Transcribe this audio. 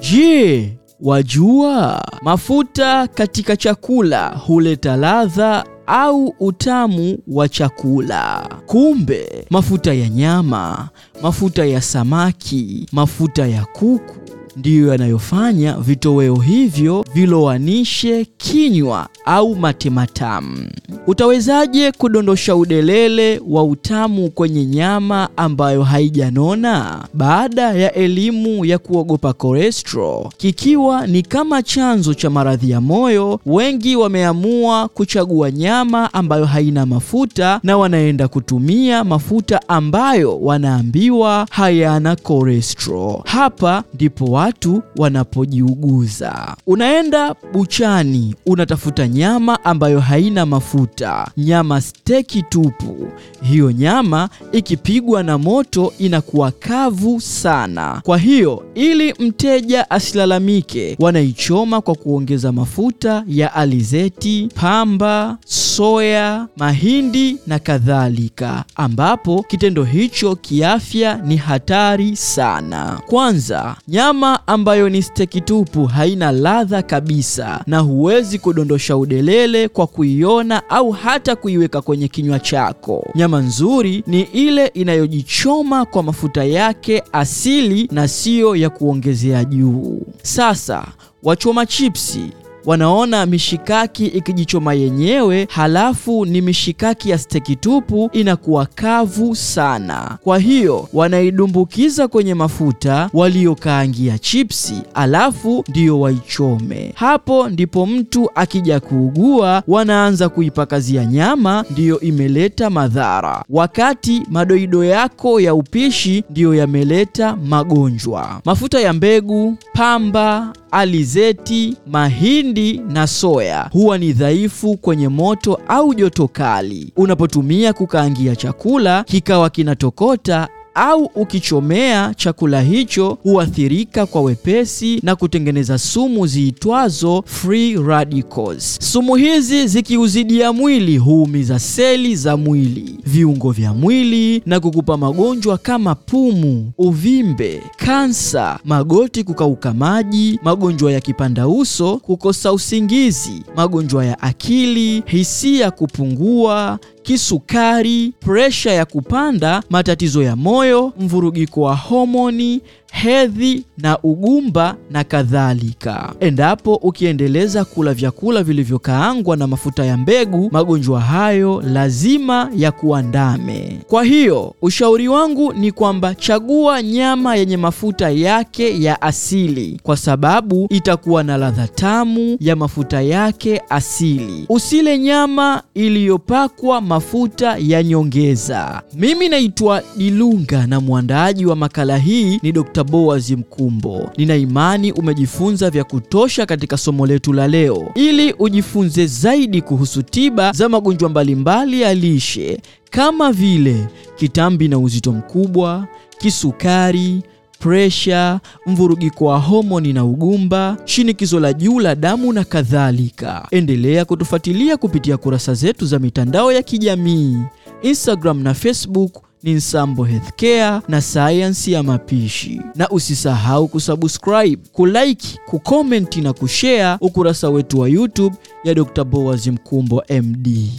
Je, wajua mafuta katika chakula huleta ladha au utamu wa chakula? Kumbe mafuta ya nyama, mafuta ya samaki, mafuta ya kuku ndiyo yanayofanya vitoweo hivyo vilowanishe kinywa au mate matamu. Utawezaje kudondosha udelele wa utamu kwenye nyama ambayo haijanona? Baada ya elimu ya kuogopa cholesterol kikiwa ni kama chanzo cha maradhi ya moyo, wengi wameamua kuchagua nyama ambayo haina mafuta na wanaenda kutumia mafuta ambayo wanaambiwa hayana cholesterol. Hapa ndipo watu wanapojiuguza. Unaenda buchani, unatafuta nyama ambayo haina mafuta, nyama steki tupu. Hiyo nyama ikipigwa na moto inakuwa kavu sana. Kwa hiyo ili mteja asilalamike, wanaichoma kwa kuongeza mafuta ya alizeti, pamba, soya, mahindi na kadhalika, ambapo kitendo hicho kiafya ni hatari sana. Kwanza, nyama ambayo ni steki tupu haina ladha kabisa, na huwezi kudondosha udelele kwa kuiona au hata kuiweka kwenye kinywa chako. Nyama nzuri ni ile inayojichoma kwa mafuta yake asili na siyo ya kuongezea juu. Sasa wachoma chipsi wanaona mishikaki ikijichoma yenyewe, halafu ni mishikaki ya steki tupu, inakuwa kavu sana. Kwa hiyo wanaidumbukiza kwenye mafuta waliokaangia chipsi, alafu ndiyo waichome. Hapo ndipo mtu akija kuugua, wanaanza kuipakazia nyama, ndiyo imeleta madhara, wakati madoido yako ya upishi ndiyo yameleta magonjwa. Mafuta ya mbegu, pamba alizeti, mahindi na soya huwa ni dhaifu kwenye moto au joto kali. Unapotumia kukaangia chakula kikawa kinatokota au ukichomea chakula hicho huathirika kwa wepesi na kutengeneza sumu ziitwazo free radicals. Sumu hizi zikiuzidia mwili huumiza seli za mwili, viungo vya mwili na kukupa magonjwa kama pumu, uvimbe, kansa, magoti kukauka maji, magonjwa ya kipanda uso, kukosa usingizi, magonjwa ya akili, hisia kupungua kisukari, presha ya kupanda, matatizo ya moyo, mvurugiko wa homoni, hedhi na ugumba na kadhalika. Endapo ukiendeleza kula vyakula vilivyokaangwa na mafuta ya mbegu, magonjwa hayo lazima ya kuandame. Kwa hiyo ushauri wangu ni kwamba chagua nyama yenye mafuta yake ya asili, kwa sababu itakuwa na ladha tamu ya mafuta yake asili. Usile nyama iliyopakwa mafuta ya nyongeza. Mimi naitwa Dilunga na mwandaaji wa makala hii ni Dr. Boaz Mkumbo. Nina imani umejifunza vya kutosha katika somo letu la leo. Ili ujifunze zaidi kuhusu tiba za magonjwa mbalimbali ya lishe kama vile kitambi na uzito mkubwa, kisukari, presha, mvurugiko wa homoni na ugumba, shinikizo la juu la damu na kadhalika. Endelea kutufuatilia kupitia kurasa zetu za mitandao ya kijamii, Instagram na Facebook ni Nsambo Healthcare na sayansi ya mapishi, na usisahau kusubscribe, kulike, kukomenti na kushare ukurasa wetu wa YouTube ya Dr. Boaz Mkumbo MD.